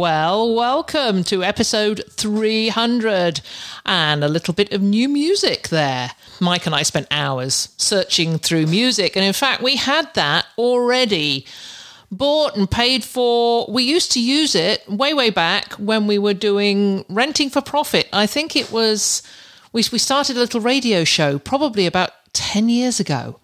Well, welcome to episode 300 and a little bit of new music there. Mike and I spent hours searching through music, and in fact, we had that already bought and paid for. We used to use it way, way back when we were doing renting for profit. I think it was, we, we started a little radio show probably about 10 years ago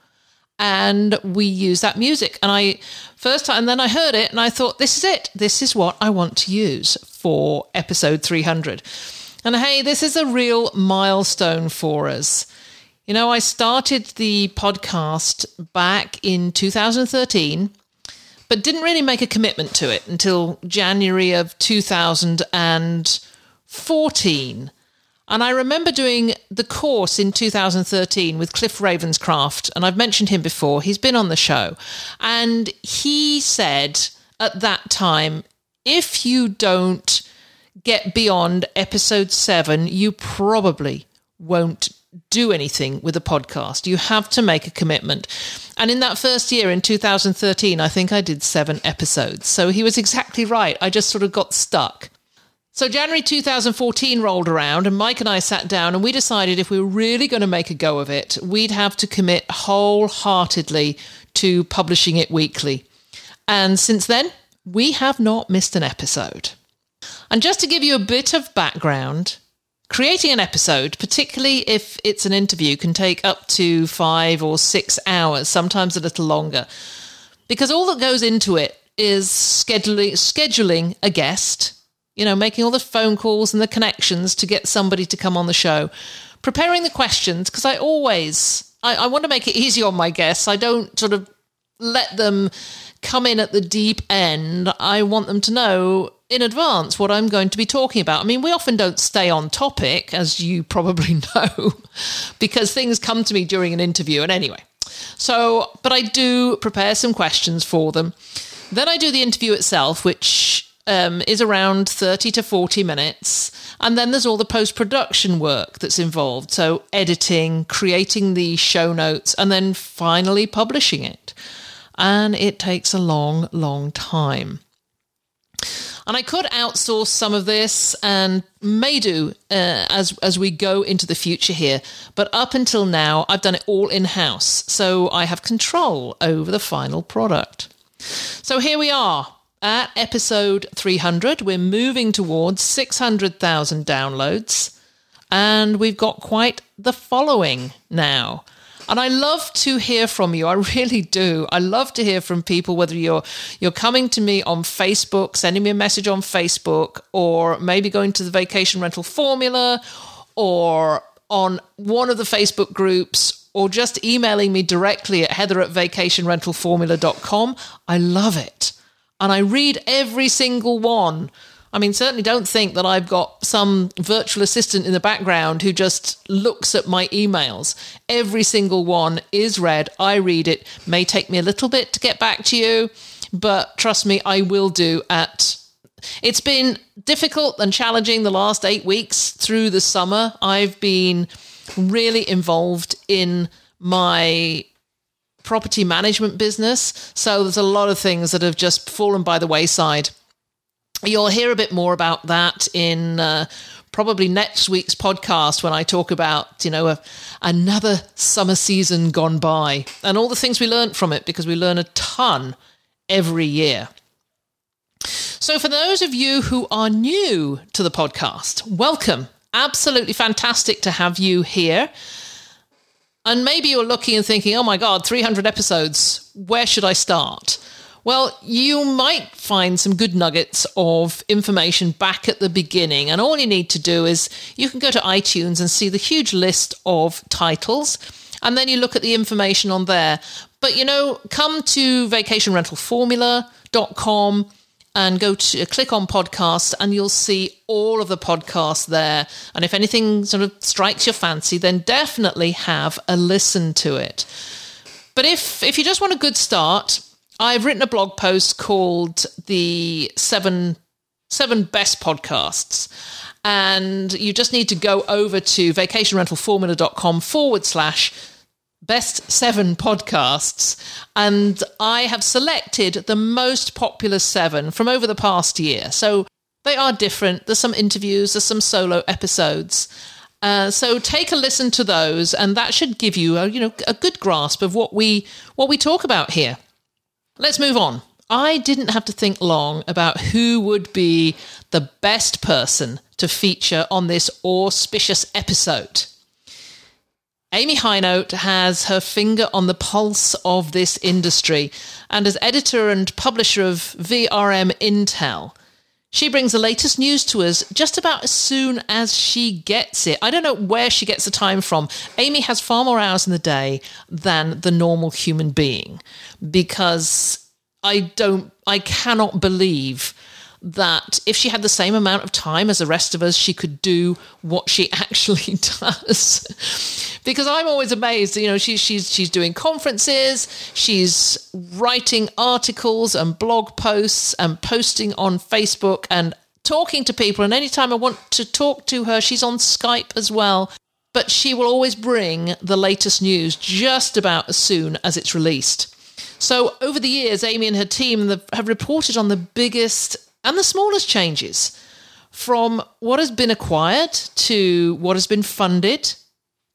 and we use that music. And I first time, and then I heard it, and I thought, this is it. This is what I want to use for episode 300. And hey, this is a real milestone for us. You know, I started the podcast back in 2013, but didn't really make a commitment to it until January of 2014. And I remember doing the course in 2013 with Cliff Ravenscraft, and I've mentioned him before. He's been on the show. And he said at that time, if you don't get beyond episode seven, you probably won't do anything with a podcast. You have to make a commitment. And in that first year, in 2013, I think I did seven episodes. So he was exactly right. I just sort of got stuck. So January 2014 rolled around, and Mike and I sat down and we decided if we were really going to make a go of it, we'd have to commit wholeheartedly to publishing it weekly. And since then, we have not missed an episode. And just to give you a bit of background, creating an episode, particularly if it's an interview, can take up to five or six hours, sometimes a little longer, because all that goes into it is scheduling, scheduling a guest you know, making all the phone calls and the connections to get somebody to come on the show, preparing the questions, because I always, I, I want to make it easy on my guests. I don't sort of let them come in at the deep end. I want them to know in advance what I'm going to be talking about. I mean, we often don't stay on topic, as you probably know, because things come to me during an interview. And anyway, so, but I do prepare some questions for them. Then I do the interview itself, which um, is around 30 to 40 minutes. And then there's all the post production work that's involved. So, editing, creating the show notes, and then finally publishing it. And it takes a long, long time. And I could outsource some of this and may do uh, as, as we go into the future here. But up until now, I've done it all in house. So I have control over the final product. So here we are, at episode 300. We're moving towards 600,000 downloads, and we've got quite the following now. And I love to hear from you. I really do. I love to hear from people, whether you're you're coming to me on Facebook, sending me a message on Facebook, or maybe going to the vacation rental formula, or on one of the Facebook groups, or just emailing me directly at heather at vacationrentalformula.com. I love it and I read every single one. I mean, certainly don't think that I've got some virtual assistant in the background who just looks at my emails. Every single one is read. I read it. May take me a little bit to get back to you, but trust me, I will do at. It's been difficult and challenging the last eight weeks through the summer. I've been really involved in my property management business. So there's a lot of things that have just fallen by the wayside. You'll hear a bit more about that in uh, probably next week's podcast when I talk about, you know, a, another summer season gone by and all the things we learned from it because we learn a ton every year. So, for those of you who are new to the podcast, welcome. Absolutely fantastic to have you here. And maybe you're looking and thinking, oh my God, 300 episodes, where should I start? Well, you might find some good nuggets of information back at the beginning. And all you need to do is you can go to iTunes and see the huge list of titles. and then you look at the information on there. But you know, come to vacationrentalformula.com and go to click on podcasts and you'll see all of the podcasts there. And if anything sort of strikes your fancy, then definitely have a listen to it. But if if you just want a good start, I've written a blog post called the seven seven best podcasts. And you just need to go over to vacationrentalformula.com forward slash best seven podcasts. And I have selected the most popular seven from over the past year. So they are different. There's some interviews, there's some solo episodes. Uh, so take a listen to those, and that should give you a you know a good grasp of what we what we talk about here. Let's move on. I didn't have to think long about who would be the best person to feature on this auspicious episode. Amy Hinote has her finger on the pulse of this industry, and as editor and publisher of VRM Intel, she brings the latest news to us just about as soon as she gets it. I don't know where she gets the time from. Amy has far more hours in the day than the normal human being because I don't, I cannot believe that if she had the same amount of time as the rest of us, she could do what she actually does. because I'm always amazed, you know, she's she's she's doing conferences, she's writing articles and blog posts and posting on Facebook and talking to people. And anytime I want to talk to her, she's on Skype as well. But she will always bring the latest news just about as soon as it's released. So, over the years, Amy and her team have reported on the biggest and the smallest changes from what has been acquired to what has been funded,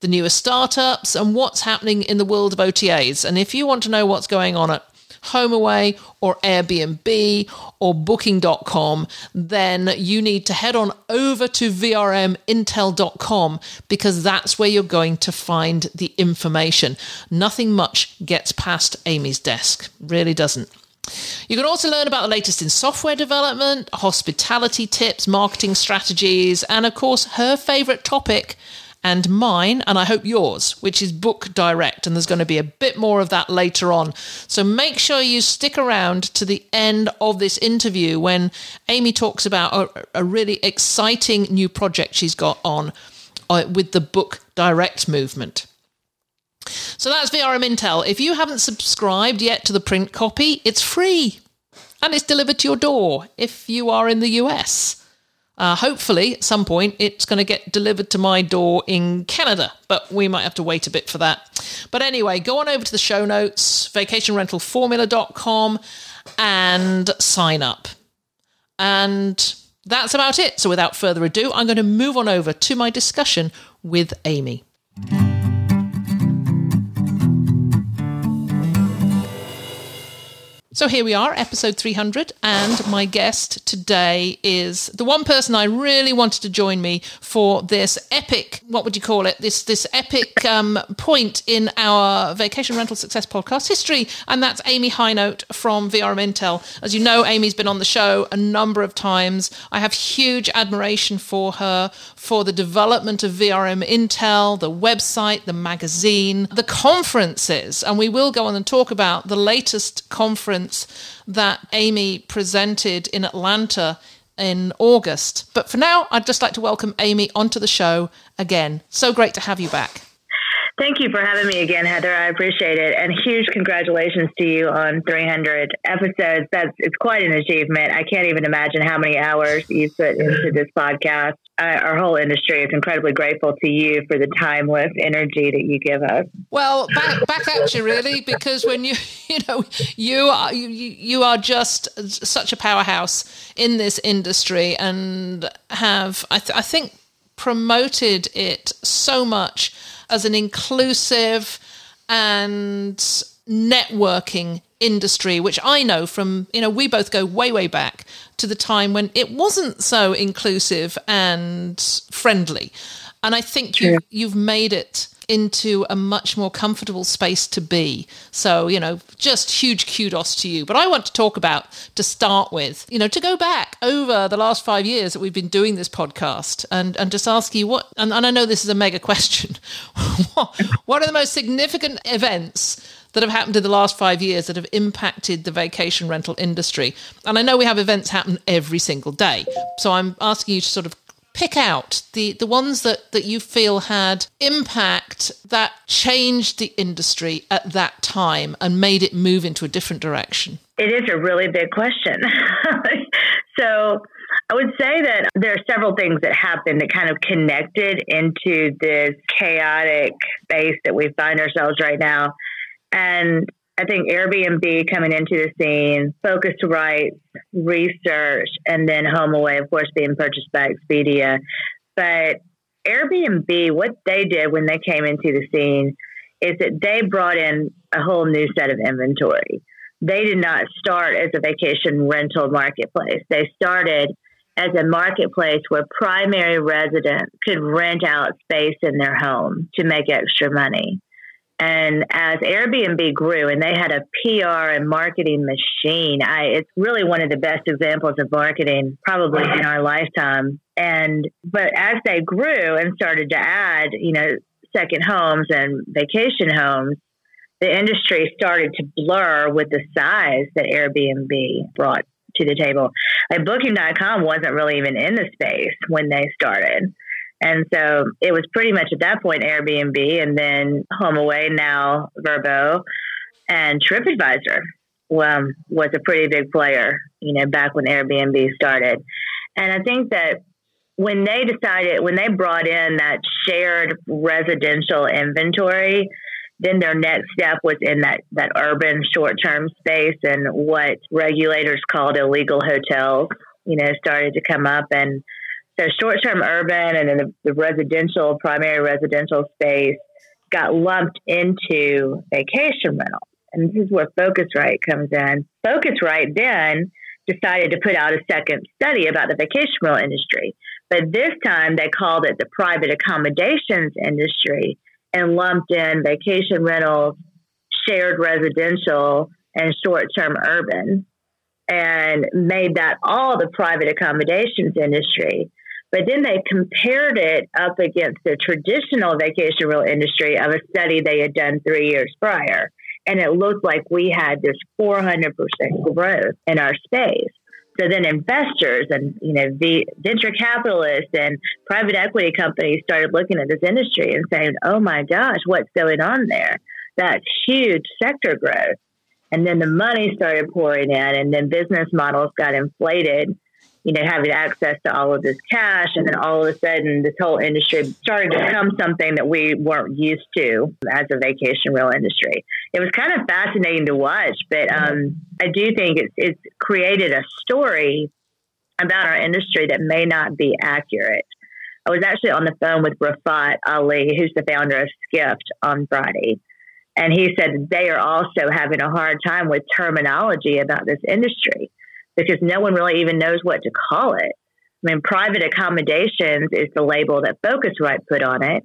the newest startups, and what's happening in the world of OTAs. And if you want to know what's going on at HomeAway or Airbnb or Booking.com, then you need to head on over to VRMintel.com because that's where you're going to find the information. Nothing much gets past Amy's desk, really doesn't. You can also learn about the latest in software development, hospitality tips, marketing strategies, and of course, her favorite topic and mine, and I hope yours, which is book direct. And there's going to be a bit more of that later on. So make sure you stick around to the end of this interview when Amy talks about a, a really exciting new project she's got on uh, with the book direct movement. So that's VRM Intel. If you haven't subscribed yet to the print copy, it's free and it's delivered to your door if you are in the US. Uh, hopefully, at some point, it's going to get delivered to my door in Canada, but we might have to wait a bit for that. But anyway, go on over to the show notes, vacationrentalformula.com, and sign up. And that's about it. So, without further ado, I'm going to move on over to my discussion with Amy. So here we are, episode 300, and my guest today is the one person I really wanted to join me for this epic, what would you call it? This this epic um, point in our vacation rental success podcast history, and that's Amy Hinote from VRM Intel. As you know, Amy's been on the show a number of times. I have huge admiration for her for the development of VRM Intel, the website, the magazine, the conferences, and we will go on and talk about the latest conference that Amy presented in Atlanta in August. But for now, I'd just like to welcome Amy onto the show again. So great to have you back. Thank you for having me again, Heather. I appreciate it, and huge congratulations to you on 300 episodes. That's it's quite an achievement. I can't even imagine how many hours you put into this podcast. Uh, our whole industry is incredibly grateful to you for the timeless energy that you give us. Well, back, back at you really, because when you you know you are you, you are just such a powerhouse in this industry and have I, th- I think promoted it so much as an inclusive and networking industry, which I know from, you know, we both go way, way back to the time when it wasn't so inclusive and friendly. And I think you, you've made it into a much more comfortable space to be. So, you know, just huge kudos to you. But I want to talk about, to start with, you know, to go back over the last five years that we've been doing this podcast and, and just ask you what, and, and I know this is a mega question, what are the most significant events that have happened in the last five years that have impacted the vacation rental industry. And I know we have events happen every single day. So I'm asking you to sort of pick out the, the ones that, that you feel had impact that changed the industry at that time and made it move into a different direction? It is a really big question. so I would say that there are several things that happened that kind of connected into this chaotic space that we find ourselves right now. And I think Airbnb coming into the scene, Phocuswright, research, and then HomeAway, of course, being purchased by Expedia. But Airbnb, what they did when they came into the scene is that they brought in a whole new set of inventory. They did not start as a vacation rental marketplace. They started as a marketplace where primary residents could rent out space in their home to make extra money. And as Airbnb grew and they had a PR and marketing machine, I, it's really one of the best examples of marketing probably in our lifetime. And, but as they grew and started to add, you know, second homes and vacation homes, the industry started to blur with the size that Airbnb brought to the table. Like Booking.com wasn't really even in the space when they started. And so it was pretty much at that point Airbnb and then HomeAway, now Vrbo, and TripAdvisor um, was a pretty big player, you know, back when Airbnb started. And I think that when they decided, when they brought in that shared residential inventory, then their next step was in that, that urban short term space and what regulators called illegal hotels, you know, started to come up. And short term urban and then the, the residential, primary residential space got lumped into vacation rental. And this is where Phocuswright comes in. Phocuswright then decided to put out a second study about the vacation rental industry. But this time they called it the private accommodations industry and lumped in vacation rentals, shared residential, and short term urban and made that all the private accommodations industry. But then they compared it up against the traditional vacation rental industry of a study they had done three years prior. And it looked like we had this 400% growth in our space. So then investors and, you know, the venture capitalists and private equity companies started looking at this industry and saying, oh my gosh, what's going on there? That's huge sector growth. And then the money started pouring in and then business models got inflated you know, having access to all of this cash. And then all of a sudden, this whole industry started to become something that we weren't used to as a vacation rental industry. It was kind of fascinating to watch, but um, I do think it's, it's created a story about our industry that may not be accurate. I was actually on the phone with Rafat Ali, who's the founder of Skift, on Friday. And he said they are also having a hard time with terminology about this industry because no one really even knows what to call it. I mean, private accommodations is the label that Phocuswright put on it.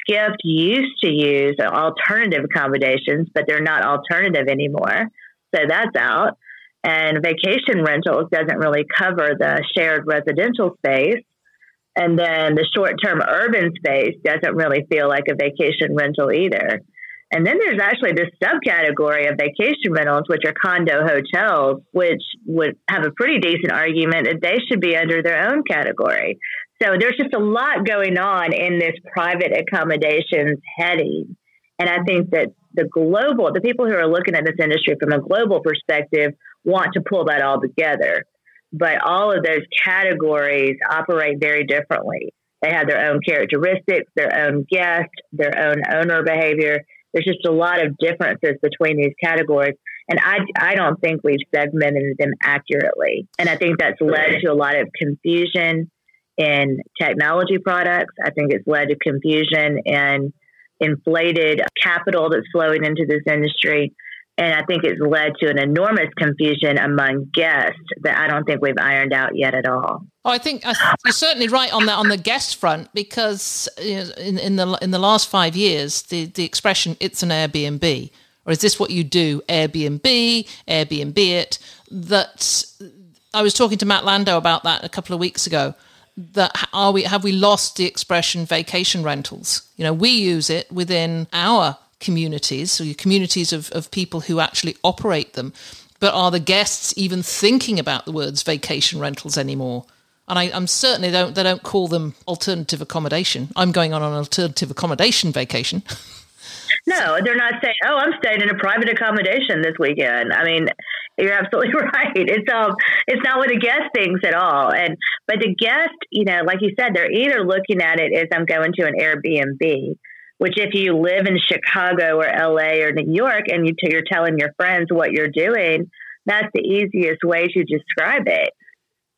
Skift used to use alternative accommodations, but they're not alternative anymore. So that's out. And vacation rentals doesn't really cover the shared residential space. And then the short term urban space doesn't really feel like a vacation rental either. And then there's actually this subcategory of vacation rentals, which are condo hotels, which would have a pretty decent argument that they should be under their own category. So there's just a lot going on in this private accommodations heading. And I think that the global, the people who are looking at this industry from a global perspective want to pull that all together. But all of those categories operate very differently. They have their own characteristics, their own guest, their own owner behavior there's just a lot of differences between these categories. And I, I don't think we've segmented them accurately. And I think that's led to a lot of confusion in technology products. I think it's led to confusion in inflated capital that's flowing into this industry. And I think it's led to an enormous confusion among guests that I don't think we've ironed out yet at all. Oh, I think you're certainly right on that on the guest front because you know, in, in the in the last five years, the the expression "it's an Airbnb" or "is this what you do?" Airbnb, Airbnb it. That I was talking to Matt Landau about that a couple of weeks ago. That are we have we lost the expression vacation rentals? You know, we use it within our communities, so your communities of, of people who actually operate them. But are the guests even thinking about the words vacation rentals anymore? And I, am certainly don't they don't call them alternative accommodation. I'm going on an alternative accommodation vacation. no, they're not saying, "Oh, I'm staying in a private accommodation this weekend." I mean, you're absolutely right. It's um, it's not what the guest thinks at all. And but the guest, you know, like you said, they're either looking at it as I'm going to an Airbnb, which if you live in Chicago or LA or New York and you t- you're telling your friends what you're doing, that's the easiest way to describe it.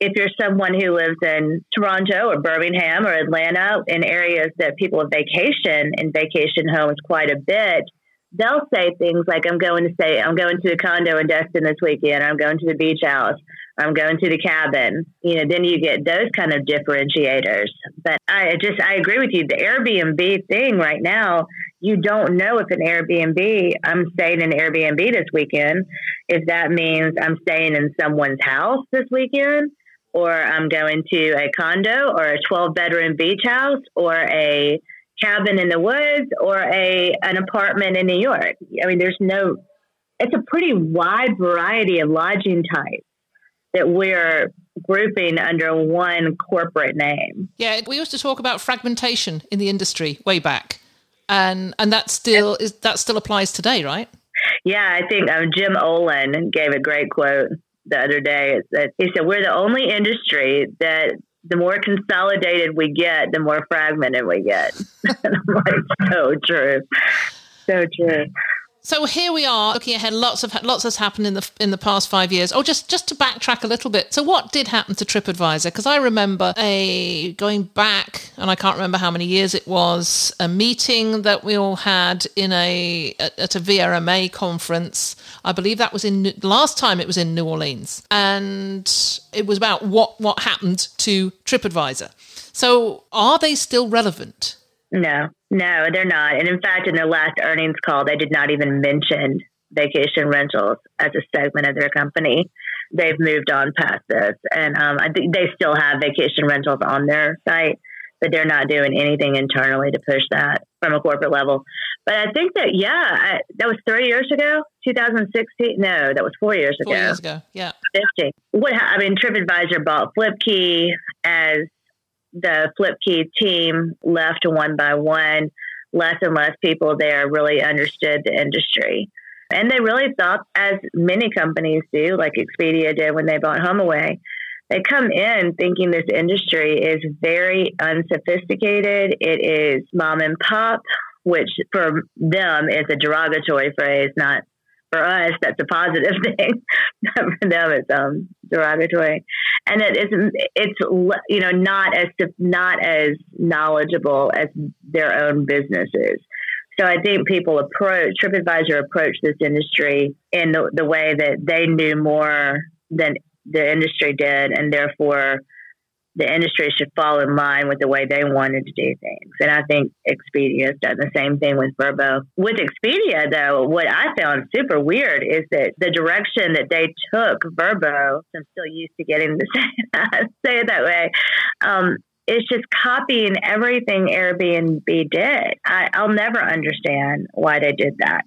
If you're someone who lives in Toronto or Birmingham or Atlanta, in areas that people vacation in vacation homes quite a bit, they'll say things like, I'm going to say, I'm going to a condo in Destin this weekend, I'm going to the beach house, I'm going to the cabin. You know, then you get those kind of differentiators. But I just, I agree with you. The Airbnb thing right now, you don't know if an Airbnb, I'm staying in Airbnb this weekend, if that means I'm staying in someone's house this weekend, or I'm going to a condo or a 12 bedroom beach house or a cabin in the woods or a an apartment in New York. I mean, there's no. It's a pretty wide variety of lodging types that we're grouping under one corporate name. Yeah, we used to talk about fragmentation in the industry way back, and and that still is that still applies today, right? Yeah, I think um, Jim Olin gave a great quote the other day. That he said, "We're the only industry that the more consolidated we get, the more fragmented we get. and I'm like, so true. So true. So here we are, looking ahead. Lots of lots has happened in the in the past five years. Oh, just just to backtrack a little bit. So what did happen to TripAdvisor? Because I remember a going back, and I can't remember how many years it was. A meeting that we all had in a at a VRMA conference. I believe that was in last time it was in New Orleans, and it was about what what happened to TripAdvisor. So are they still relevant? No, no, they're not. And in fact, in their last earnings call, they did not even mention vacation rentals as a segment of their company. They've moved on past this, and um, I think they still have vacation rentals on their site, but they're not doing anything internally to push that from a corporate level. But I think that yeah, I, that was three years ago, 2016. No, that was four years ago. Four years ago, yeah. Fifteen. What I mean, TripAdvisor bought FlipKey as the FlipKey team left one by one, less and less people there really understood the industry. And they really thought, as many companies do, like Expedia did when they bought HomeAway, they come in thinking this industry is very unsophisticated. It is mom and pop, which for them is a derogatory phrase, not for us, that's a positive thing. for them, it's um, derogatory, and it is it's you know not as not as knowledgeable as their own businesses. So I think people approach TripAdvisor approached this industry in the, the way that they knew more than the industry did, and therefore the industry should fall in line with the way they wanted to do things. And I think Expedia has done the same thing with Vrbo. With Expedia, though, what I found super weird is that the direction that they took Vrbo, I'm still used to getting to say, it that way, um, it's just copying everything Airbnb did. I, I'll never understand why they did that.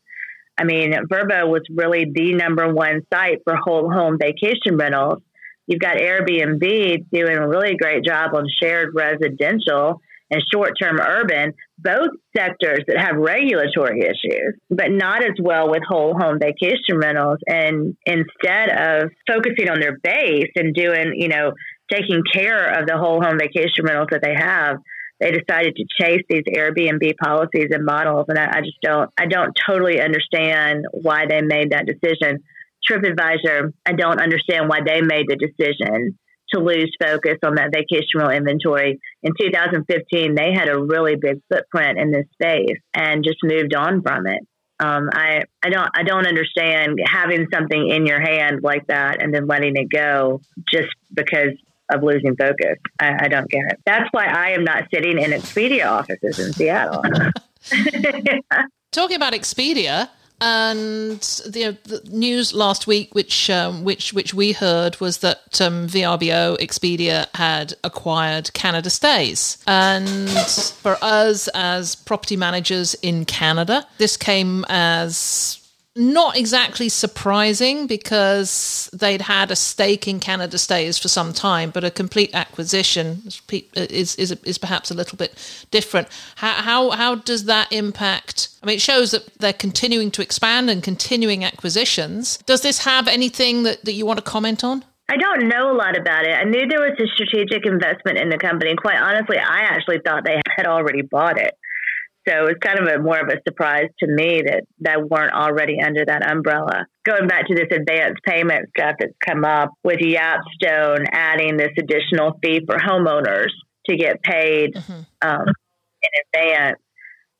I mean, Vrbo was really the number one site for whole home vacation rentals You've got Airbnb doing a really great job on shared residential and short term urban, both sectors that have regulatory issues, but not as well with whole home vacation rentals. And instead of focusing on their base and doing, you know, taking care of the whole home vacation rentals that they have, they decided to chase these Airbnb policies and models. And I, I just don't, I don't totally understand why they made that decision. TripAdvisor, I don't understand why they made the decision to lose focus on that vacation rental inventory. In 2015, they had a really big footprint in this space and just moved on from it. Um, I I don't I don't understand having something in your hand like that and then letting it go just because of losing focus. I, I don't get it. That's why I am not sitting in Expedia offices in Seattle. Talking about Expedia, and the, the, news last week, which um, which which we heard, was that um, VRBO Expedia had acquired Canada Stays, and for us as property managers in Canada, this came as not exactly surprising because they'd had a stake in Canada Stays for some time, but a complete acquisition is is, is perhaps a little bit different. How, how how does that impact? I mean, it shows that they're continuing to expand and continuing acquisitions. Does this have anything that, that you want to comment on? I don't know a lot about it. I knew there was a strategic investment in the company. Quite honestly, I actually thought they had already bought it. So it's kind of a more of a surprise to me that that weren't already under that umbrella. Going back to this advance payment stuff that's come up with Yapstone adding this additional fee for homeowners to get paid mm-hmm. um, in advance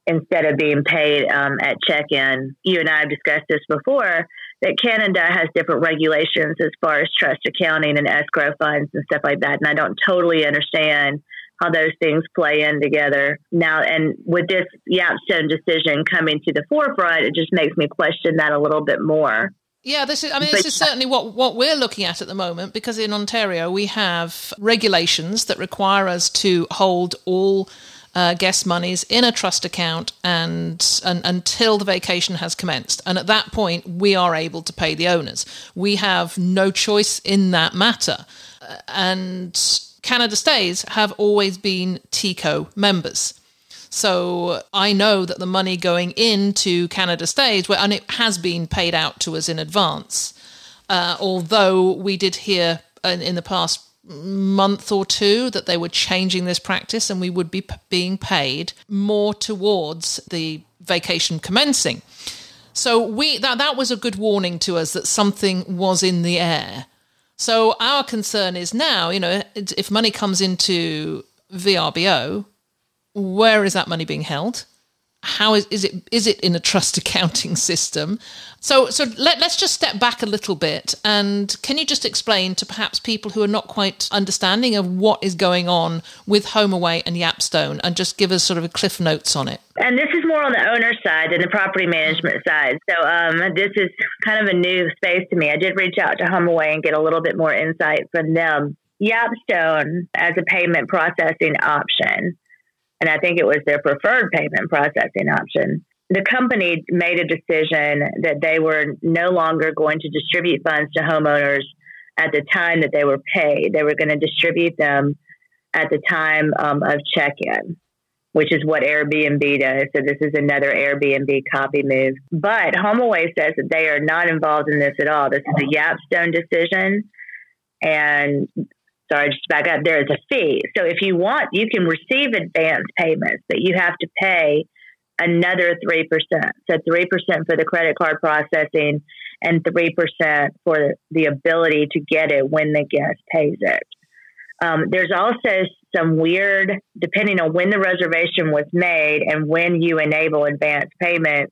instead of being paid um, at check-in. You and I have discussed this before that Canada has different regulations as far as trust accounting and escrow funds and stuff like that, and I don't totally understand how those things play in together now. And with this Yapstone decision coming to the forefront, it just makes me question that a little bit more. Yeah, this is. I mean, this is certainly what what we're looking at at the moment because in Ontario we have regulations that require us to hold all uh, guest monies in a trust account and, and until the vacation has commenced. And at that point, we are able to pay the owners. We have no choice in that matter, uh, and Canada Stays have always been TICO members. So I know that the money going into Canada Stays, and it has been paid out to us in advance, uh, although we did hear in, in, the past month or two that they were changing this practice and we would be p- being paid more towards the vacation commencing. So we that that was a good warning to us that something was in the air. So our concern is now, you know, if money comes into VRBO, where is that money being held? How is, is it is it in a trust accounting system? So so let, let's just step back a little bit and can you just explain to perhaps people who are not quite understanding of what is going on with HomeAway and Yapstone and just give us sort of a cliff notes on it? And this more on the owner side than the property management side. So um, this is kind of a new space to me. I did reach out to HomeAway and get a little bit more insight from them. Yapstone as a payment processing option, and I think it was their preferred payment processing option. The company made a decision that they were no longer going to distribute funds to homeowners at the time that they were paid. They were going to distribute them at the time um, of check in which is what Airbnb does. So this is another Airbnb copy move. But HomeAway says that they are not involved in this at all. This is a Yapstone decision. And sorry, just back up, there is a fee. So if you want, you can receive advance payments, but you have to pay another 3%. So 3% for the credit card processing and 3% for the ability to get it when the guest pays it. Um, there's also some weird, depending on when the reservation was made and when you enable advance payment,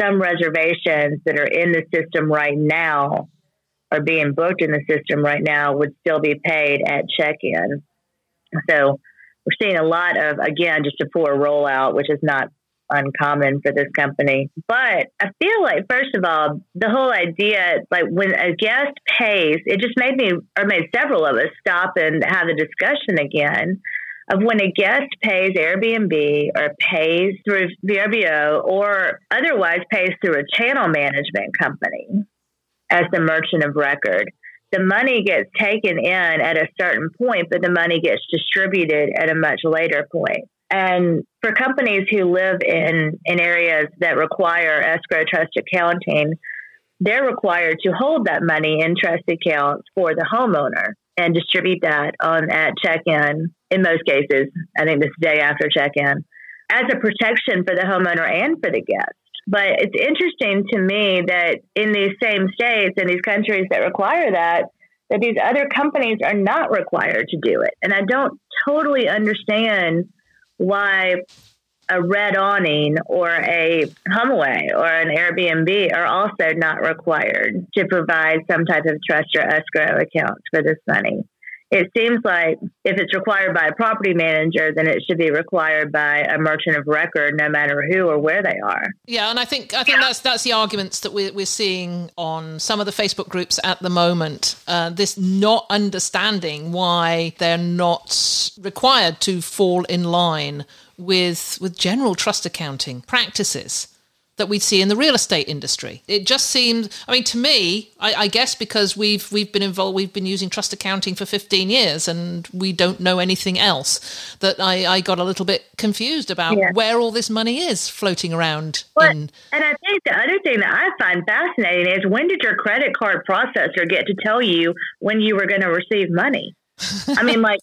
some reservations that are in the system right now are being booked in the system right now would still be paid at check in. So we're seeing a lot of, again, just a poor rollout, which is not uncommon for this company. But I feel like, first of all, the whole idea, like when a guest pays, it just made me, or made several of us stop and have a discussion again of when a guest pays Airbnb or pays through VRBO or otherwise pays through a channel management company as the merchant of record. The money gets taken in at a certain point, but the money gets distributed at a much later point. And for companies who live in, in areas that require escrow trust accounting, they're required to hold that money in trust accounts for the homeowner and distribute that on at check-in in most cases. I think this day after check-in as a protection for the homeowner and for the guest. But it's interesting to me that in these same states and these countries that require that, that these other companies are not required to do it. And I don't totally understand why a RedAwning or a HomeAway or an Airbnb are also not required to provide some type of trust or escrow accounts for this money it seems like if it's required by a property manager, then it should be required by a merchant of record, no matter who or where they are. Yeah, and I think I think that's that's the arguments that we're we're seeing on some of the Facebook groups at the moment. Uh, this not understanding why they're not required to fall in line with with general trust accounting practices that we'd see in the real estate industry. It just seems, I mean, to me, I, I, guess because we've we've been involved, we've been using trust accounting for 15 years, and we don't know anything else. That I, I got a little bit confused about yeah. where all this money is floating around. Well, in, and I think the other thing that I find fascinating is when did your credit card processor get to tell you when you were going to receive money? I mean, like.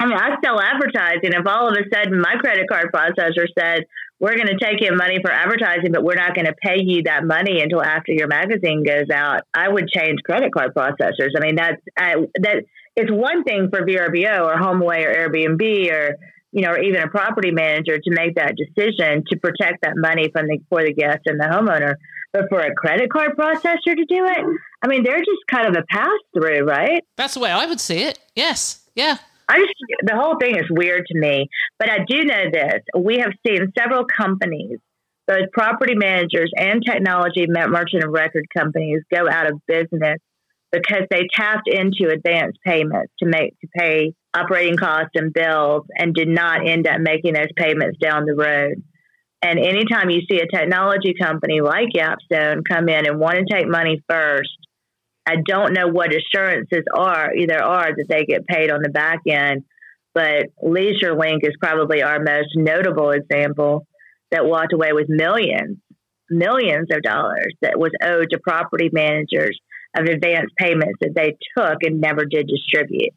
I mean, I sell advertising. If all of a sudden my credit card processor said, we're going to take in money for advertising, but we're not going to pay you that money until after your magazine goes out, I would change credit card processors. I mean, that's, uh, that it's one thing for VRBO or HomeAway or Airbnb or, you know, or even a property manager to make that decision to protect that money from the, for the guest and the homeowner. But for a credit card processor to do it, I mean, they're just kind of a pass through, right? That's the way I would see it. Yes. Yeah. I just, the whole thing is weird to me. But I do know this: we have seen several companies, both property managers and technology merchant of record companies, go out of business because they tapped into advance payments to make to pay operating costs and bills, and did not end up making those payments down the road. And anytime you see a technology company like Yapstone come in and want to take money first I don't know what assurances are either are that they get paid on the back end, but LeisureLink is probably our most notable example that walked away with millions, millions of dollars that was owed to property managers of advance payments that they took and never did distribute.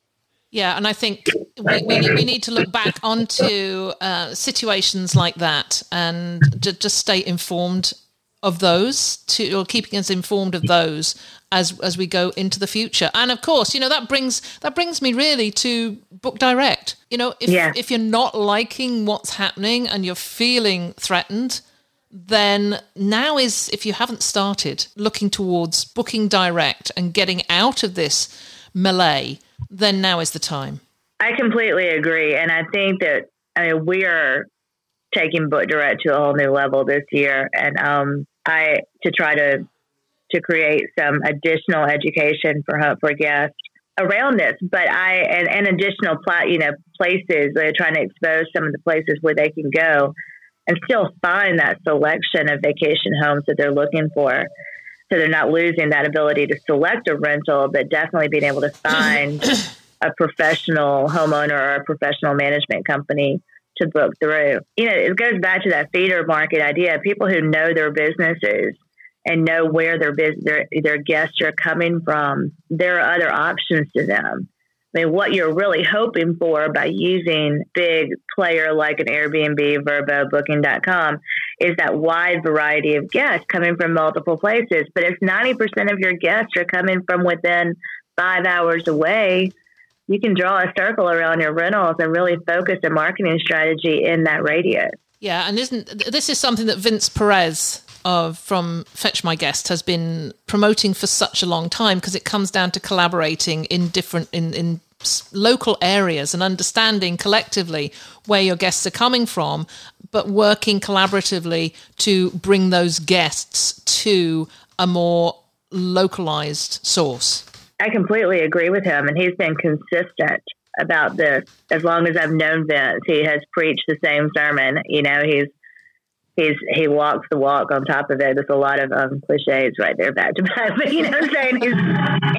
Yeah, and I think we, we, we need to look back onto uh, situations like that and just stay informed of those to or keeping us informed of those as as we go into the future. And of course you know that brings that brings me really to book direct. You know if yeah. if you're not liking what's happening and you're feeling threatened then now is if you haven't started looking towards booking direct and getting out of this melee then now is the time. I completely agree. And i think that i mean we are taking book direct to a whole new level this year. And um I to try to to create some additional education for uh, for guests around this. But I and, and additional plat, you know places they're trying to expose some of the places where they can go and still find that selection of vacation homes that they're looking for. So they're not losing that ability to select a rental, but definitely being able to find a professional homeowner or a professional management company to book through. You know, it goes back to that feeder market idea. People who know their businesses and know where their their their guests are coming from, there are other options to them. I mean, what you're really hoping for by using big player like an Airbnb, Vrbo, Booking.com is that wide variety of guests coming from multiple places. But if 90% of your guests are coming from within five hours away, you can draw a circle around your rentals and really focus a marketing strategy in that radius. Yeah, and isn't this is something that Vince Perez of from Fetch My Guest has been promoting for such a long time because it comes down to collaborating in different in in local areas and understanding collectively where your guests are coming from, but working collaboratively to bring those guests to a more localized source. I completely agree with him, and he's been consistent about this. As long as I've known Vince, he has preached the same sermon. You know, he's he's he walks the walk on top of it. There's a lot of um, cliches right there back to back, but you know what I'm saying?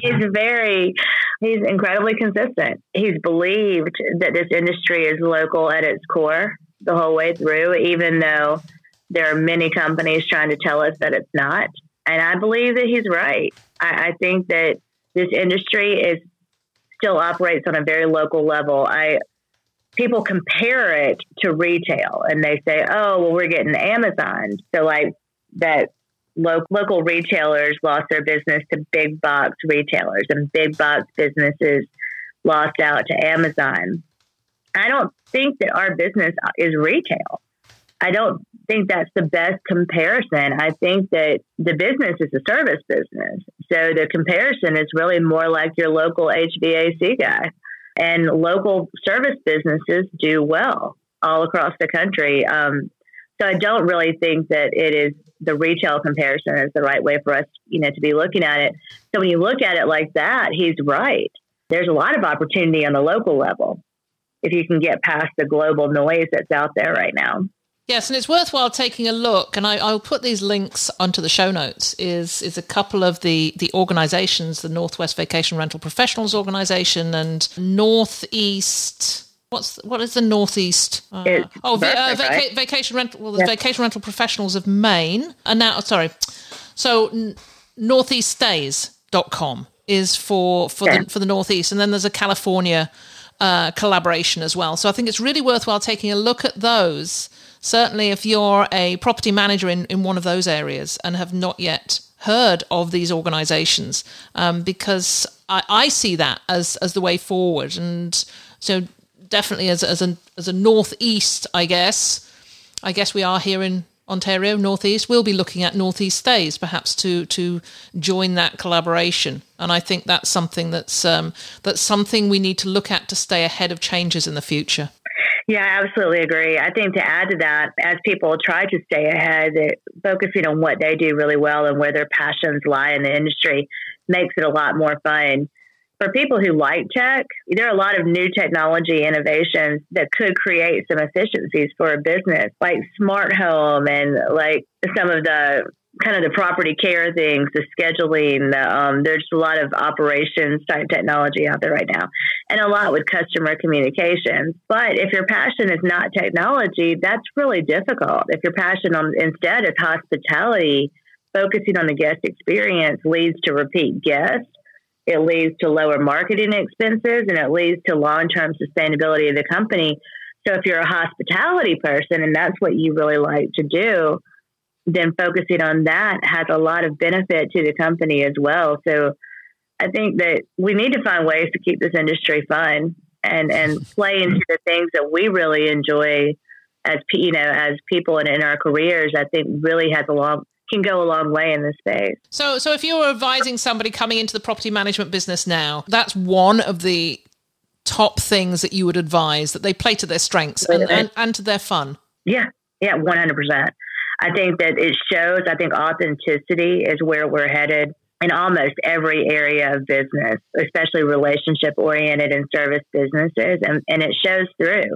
He's, he's very he's incredibly consistent. He's believed that this industry is local at its core the whole way through, even though there are many companies trying to tell us that it's not. And I believe that he's right. I, I think that this industry is still operates on a very local level. I people compare it to retail and they say, "Oh, well, we're getting Amazon." So like that lo- local retailers lost their business to big box retailers and big box businesses lost out to Amazon. I don't think that our business is retail. I don't think that's the best comparison. I think that the business is a service business. So the comparison is really more like your local HVAC guy. And local service businesses do well all across the country. Um, so I don't really think that it is the retail comparison is the right way for us, you know, to be looking at it. So when you look at it like that, he's right. There's a lot of opportunity on the local level if you can get past the global noise that's out there right now. Yes, and it's worthwhile taking a look, and I, will put these links onto the show notes. Is is a couple of the the organisations, the Northwest Vacation Rental Professionals Organisation and Northeast. What's what is the Northeast? Uh, oh, uh, vaca- right? vacation rental. Well, the yeah. Vacation Rental Professionals of Maine, and now sorry, so n- northeaststays.com is for for the for the Northeast, and then there's a California uh, collaboration as well. So I think it's really worthwhile taking a look at those certainly if you're a property manager in, in one of those areas and have not yet heard of these organizations, um, because I, I see that as, as the way forward. And so definitely as, as a, as a northeast, I guess, I guess we are here in Ontario, Northeast, we'll be looking at Northeast Stays perhaps to to join that collaboration. And I think that's something that's um, that's something we need to look at to stay ahead of changes in the future. Yeah, I absolutely agree. I think to add to that, as people try to stay ahead, focusing on what they do really well and where their passions lie in the industry makes it a lot more fun. For people who like tech, there are a lot of new technology innovations that could create some efficiencies for a business, like smart home and like some of the kind of the property care things, the scheduling. The, um, there's a lot of operations type technology out there right now, and a lot with customer communications. But if your passion is not technology, that's really difficult. If your passion on instead is hospitality, focusing on the guest experience leads to repeat guests. It leads to lower marketing expenses and it leads to long term sustainability of the company. So, if you're a hospitality person and that's what you really like to do, then focusing on that has a lot of benefit to the company as well. So I think that we need to find ways to keep this industry fun and and play into the things that we really enjoy as you know as people and in our careers. I think really has a long can go a long way in this space. So so if you were advising somebody coming into the property management business now, that's one of the top things that you would advise that they play to their strengths and, and, and to their fun. Yeah, yeah, one hundred percent. I think that it shows, I think authenticity is where we're headed in almost every area of business, especially relationship oriented and service businesses. And, and it shows through.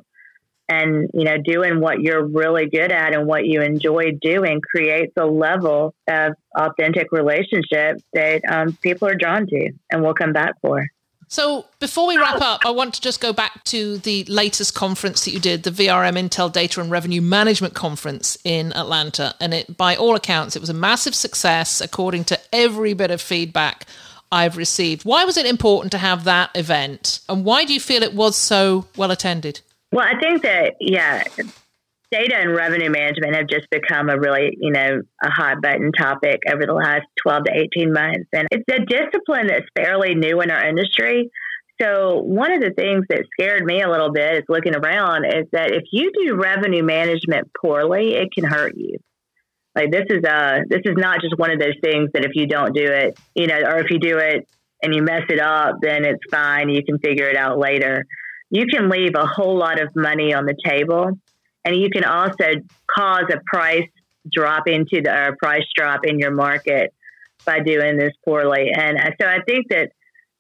And, you know, doing what you're really good at and what you enjoy doing creates a level of authentic relationship that um, people are drawn to and will come back for. So before we wrap up, I want to just go back to the latest conference that you did, the VRM Intel Data and Revenue Management Conference in Atlanta. And it by all accounts, it was a massive success according to every bit of feedback I've received. Why was it important to have that event? And why do you feel it was so well attended? Well, I think that, yeah, data and revenue management have just become a really, you know, a hot button topic over the last 12 to 18 months. And it's a discipline that's fairly new in our industry. So one of the things that scared me a little bit is looking around is that if you do revenue management poorly, it can hurt you. Like this is a this is not just one of those things that if you don't do it, you know, or if you do it and you mess it up, then it's fine. You can figure it out later. You can leave a whole lot of money on the table and you can also cause a price drop into the or price drop in your market by doing this poorly. And uh, so I think that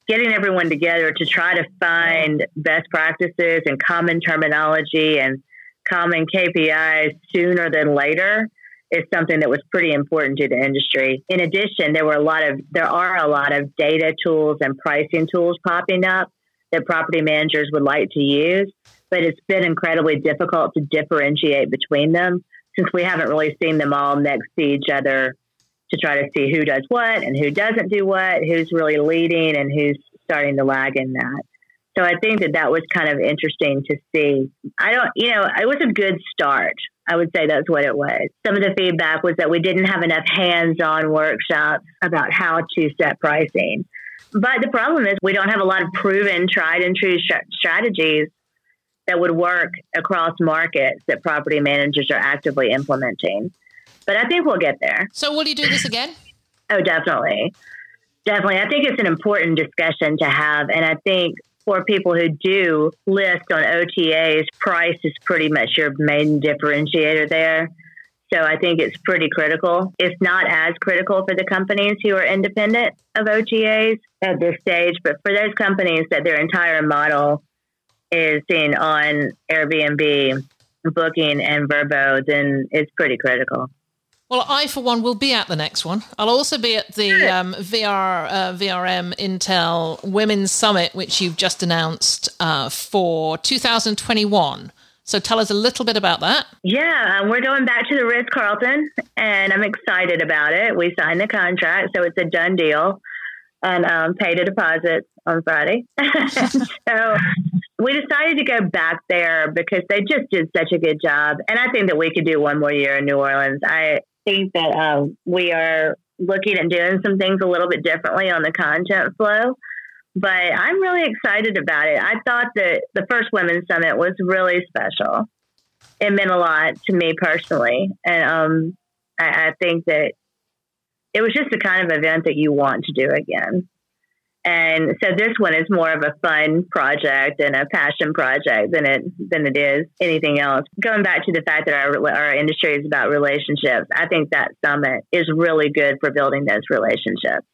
getting everyone together to try to find best practices and common terminology and common KPIs sooner than later is something that was pretty important to the industry. In addition, there were a lot of there are a lot of data tools and pricing tools popping up that property managers would like to use but it's been incredibly difficult to differentiate between them since we haven't really seen them all next to each other to try to see who does what and who doesn't do what, who's really leading and who's starting to lag in that. So I think that that was kind of interesting to see. I don't, you know, it was a good start. I would say that's what it was. Some of the feedback was that we didn't have enough hands on workshops about how to set pricing. But the problem is we don't have a lot of proven, tried and true sh- strategies that would work across markets that property managers are actively implementing. But I think we'll get there. So, will you do this again? oh, definitely. Definitely. I think it's an important discussion to have. And I think for people who do list on OTAs, price is pretty much your main differentiator there. So I think it's pretty critical. It's not as critical for the companies who are independent of OTAs at this stage, but for those companies that their entire model is seen on Airbnb, Booking, and Vrbo, then it's pretty critical. Well, I, for one, will be at the next one. I'll also be at the um, VR, uh, VRM Intel Women's Summit, which you've just announced uh, for 2021. So tell us a little bit about that. Yeah, um, we're going back to the Ritz Carlton, and I'm excited about it. We signed the contract, so it's a done deal, and um, paid a deposit on Friday. so we decided to go back there because they just did such a good job, and I think that we could do one more year in New Orleans. I think that um, we are looking at doing some things a little bit differently on the content flow but I'm really excited about it. I thought that the first Women's Summit was really special. It meant a lot to me personally. And um, I, I think that it was just the kind of event that you want to do again. And so this one is more of a fun project and a passion project than it than it is anything else. Going back to the fact that our our industry is about relationships, I think that summit is really good for building those relationships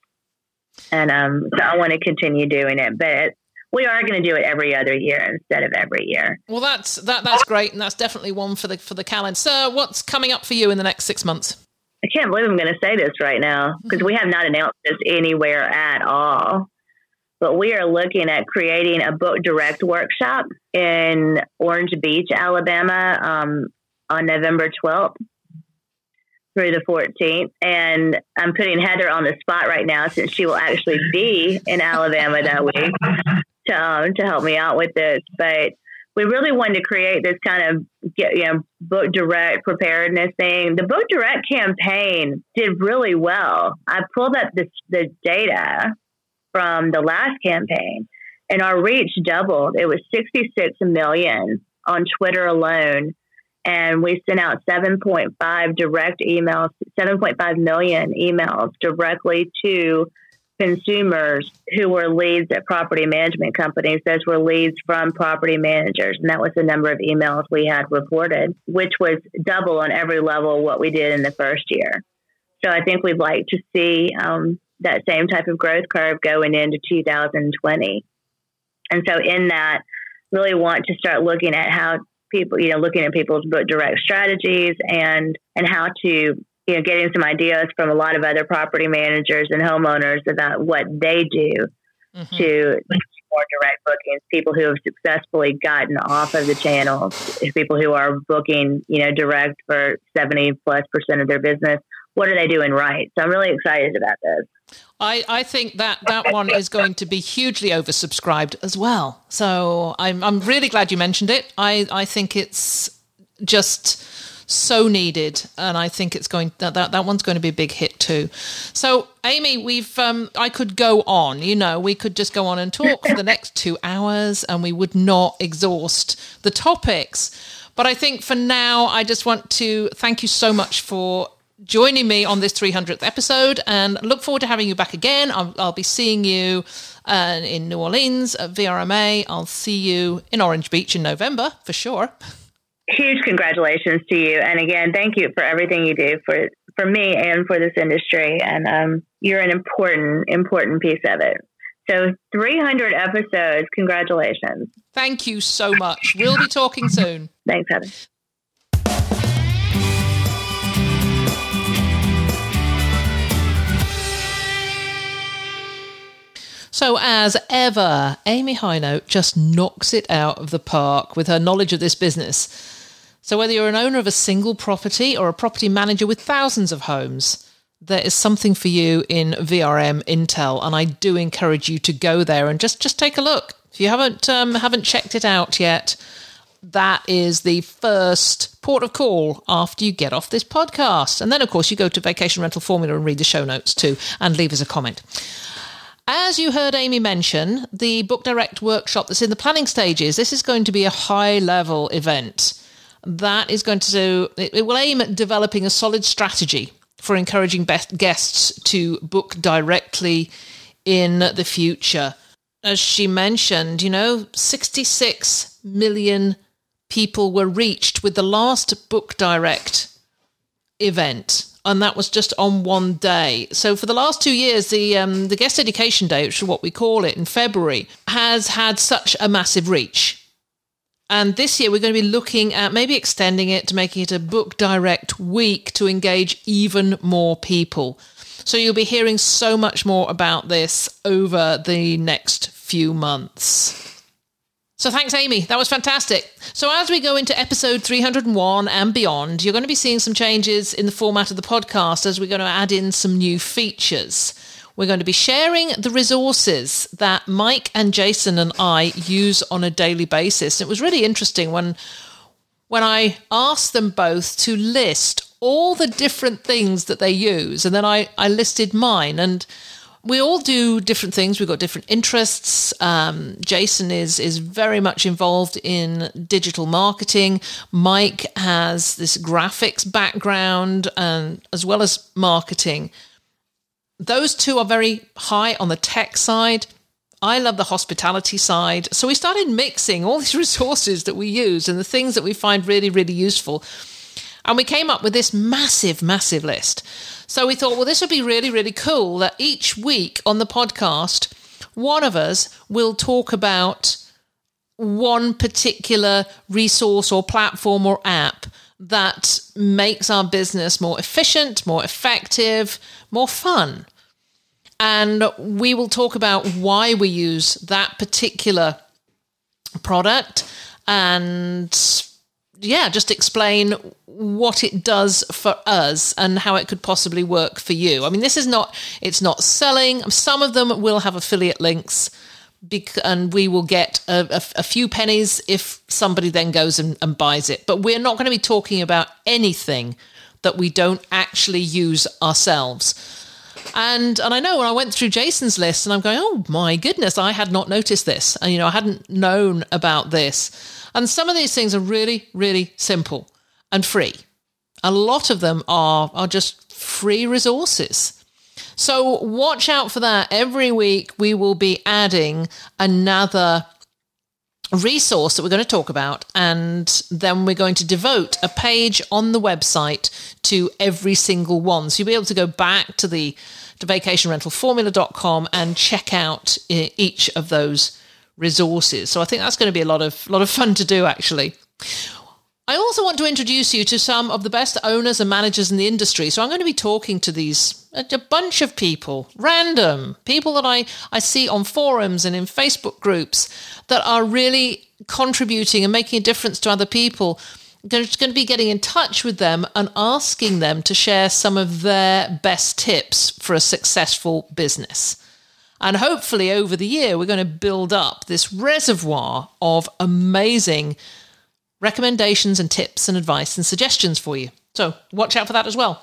and um, so I want to continue doing it. But we are going to do it every other year instead of every year. Well, that's that that's great, and that's definitely one for the for the calendar. So, what's coming up for you in the next six months? I can't believe I'm going to say this right now because we have not announced this anywhere at all. But we are looking at creating a book direct workshop in Orange Beach, Alabama, um, on November 12th through the 14th. And I'm putting Heather on the spot right now since she will actually be in Alabama that week to, um, to help me out with this. But we really wanted to create this kind of get, you know book direct preparedness thing. The book direct campaign did really well. I pulled up the the data from the last campaign, and our reach doubled. It was 66 million on Twitter alone and we sent out 7.5 direct emails, 7.5 million emails directly to consumers who were leads at property management companies. Those were leads from property managers. And that was the number of emails we had reported, which was double on every level what we did in the first year. So I think we'd like to see um, that same type of growth curve going into 2020. And so in that, really want to start looking at how people, you know, looking at people's book direct strategies and and how to you know getting some ideas from a lot of other property managers and homeowners about what they do mm-hmm. to more direct bookings. People who have successfully gotten off of the channel, people who are booking, you know, direct for seventy plus percent of their business. What are they doing right? So I'm really excited about this. I, I think that that one is going to be hugely oversubscribed as well. So I'm I'm really glad you mentioned it. I, I think it's just so needed and i think it's going that, that that one's going to be a big hit too so amy we've um i could go on you know we could just go on and talk for the next two hours and we would not exhaust the topics but i think for now i just want to thank you so much for joining me on this 300th episode and look forward to having you back again. I'll, I'll be seeing you uh, in New Orleans at VRMA. I'll see you in Orange Beach in November for sure. Huge congratulations to you. And again, thank you for everything you do for, for me and for this industry. And um, you're an important, important piece of it. So 300 episodes. Congratulations. Thank you so much. We'll be talking soon. Thanks, Heather. So, as ever, Amy Hinote just knocks it out of the park with her knowledge of this business. So, whether you're an owner of a single property or a property manager with thousands of homes, there is something for you in VRM Intel, and I do encourage you to go there and just just take a look. If you haven't um, haven't checked it out yet, that is the first port of call after you get off this podcast, and then of course you go to Vacation Rental Formula and read the show notes too, and leave us a comment. As you heard Amy mention, the Book Direct workshop that's in the planning stages, this is going to be a high level event. That is going to, do, it will aim at developing a solid strategy for encouraging guests to book directly in the future. As she mentioned, you know, 66 million people were reached with the last Book Direct event and that was just on one day. So for the last two years, the um, the guest education day, which is what we call it in February, has had such a massive reach. And this year, we're going to be looking at maybe extending it to making it a book direct week to engage even more people. So you'll be hearing so much more about this over the next few months. So thanks, Amy. That was fantastic. So as we go into episode 301 and beyond, you're going to be seeing some changes in the format of the podcast as we're going to add in some new features. We're going to be sharing the resources that Mike and Jason and I use on a daily basis. It was really interesting when when I asked them both to list all the different things that they use, and then I, I listed mine and we all do different things. We've got different interests. Um, Jason is is very much involved in digital marketing. Mike has this graphics background and as well as marketing. Those two are very high on the tech side. I love the hospitality side. So we started mixing all these resources that we use and the things that we find really, really useful. And we came up with this massive, massive list. So we thought, well, this would be really, really cool that each week on the podcast, one of us will talk about one particular resource or platform or app that makes our business more efficient, more effective, more fun. And we will talk about why we use that particular product and yeah, just explain what it does for us and how it could possibly work for you. I mean, this is not, it's not selling. Some of them will have affiliate links and we will get a, a, a few pennies if somebody then goes and, and buys it. But we're not going to be talking about anything that we don't actually use ourselves. And and I know when I went through Jason's list and I'm going, oh my goodness, I had not noticed this. And you know, I hadn't known about this. And some of these things are really, really simple and free. A lot of them are, are just free resources. So watch out for that. Every week we will be adding another resource that we're going to talk about, and then we're going to devote a page on the website to every single one. So you'll be able to go back to the to vacationrentalformula.com and check out eh, each of those resources. So I think that's going to be a lot of lot of fun to do actually. I also want to introduce you to some of the best owners and managers in the industry. So I'm going to be talking to these a bunch of people, random people that I, I see on forums and in Facebook groups that are really contributing and making a difference to other people. They're going to be getting in touch with them and asking them to share some of their best tips for a successful business. And hopefully, over the year, we're going to build up this reservoir of amazing recommendations and tips and advice and suggestions for you. So, watch out for that as well.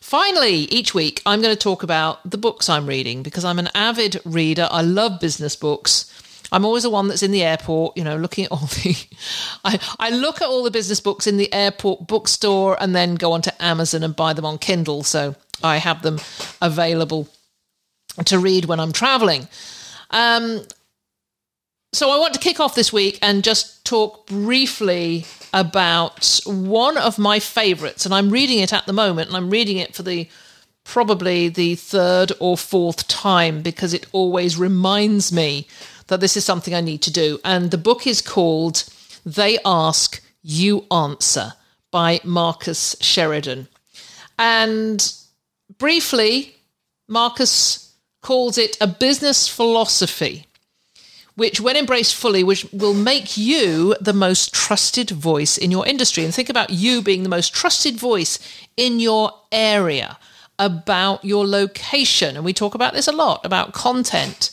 Finally, each week, I'm going to talk about the books I'm reading because I'm an avid reader. I love business books. I'm always the one that's in the airport, you know, looking at all the. I, I look at all the business books in the airport bookstore and then go onto Amazon and buy them on Kindle. So I have them available to read when I'm traveling. Um, so I want to kick off this week and just talk briefly about one of my favorites, and I'm reading it at the moment, and I'm reading it for the probably the third or fourth time because it always reminds me that this is something I need to do. And the book is called They Ask, You Answer by Marcus Sheridan. And briefly, Marcus calls it a business philosophy, which, when embraced fully, which will make you the most trusted voice in your industry. And think about you being the most trusted voice in your area about your location. And we talk about this a lot about content.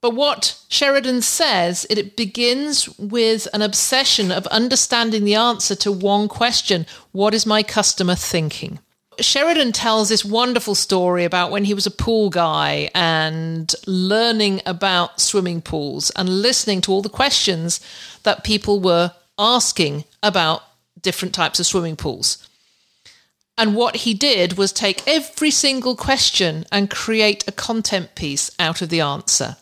But what Sheridan says, it begins with an obsession of understanding the answer to one question What is my customer thinking? Sheridan tells this wonderful story about when he was a pool guy and learning about swimming pools and listening to all the questions that people were asking about different types of swimming pools. And what he did was take every single question and create a content piece out of the answer.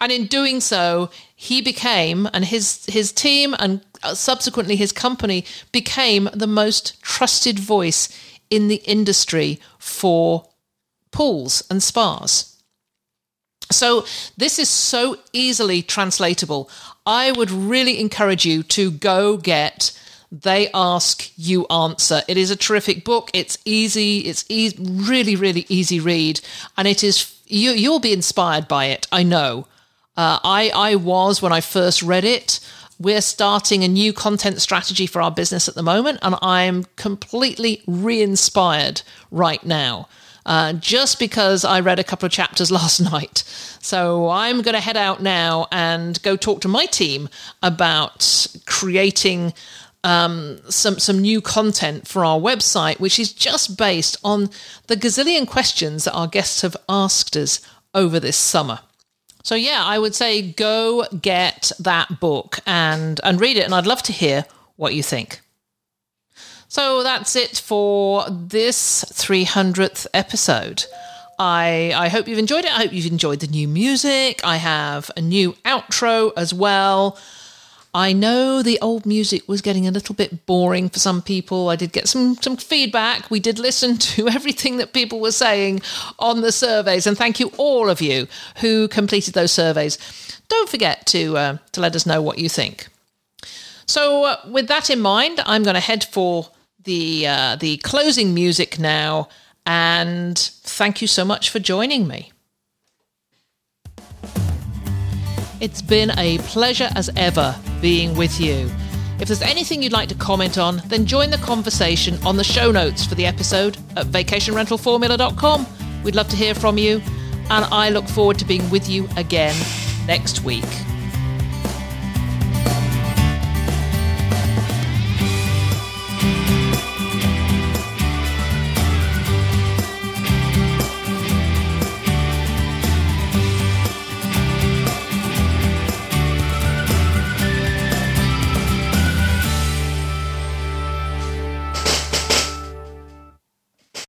And in doing so, he became, and his, his team and uh, subsequently his company became the most trusted voice in the industry for pools and spas. So, this is so easily translatable. I would really encourage you to go get They Ask You Answer. It is a terrific book. It's easy, it's e- really, really easy read, and it is you, you'll be inspired by it. I know. Uh, I, I was when I first read it. We're starting a new content strategy for our business at the moment, and I'm completely re inspired right now. Uh, just because I read a couple of chapters last night. So I'm going to head out now and go talk to my team about creating um, some some new content for our website, which is just based on the gazillion questions that our guests have asked us over this summer. So yeah, I would say go get that book and and read it, and I'd love to hear what you think. So that's it for this 300th episode. I, I hope you've enjoyed it. I hope you've enjoyed the new music. I have a new outro as well. I know the old music was getting a little bit boring for some people. I did get some some feedback. We did listen to everything that people were saying on the surveys, and thank you all of you who completed those surveys. Don't forget to uh, to let us know what you think. So, uh, with that in mind, I'm going to head for the uh, the closing music now, and thank you so much for joining me. It's been a pleasure as ever being with you. If there's anything you'd like to comment on, then join the conversation on the show notes for the episode at vacationrentalformula.com. We'd love to hear from you, and I look forward to being with you again next week.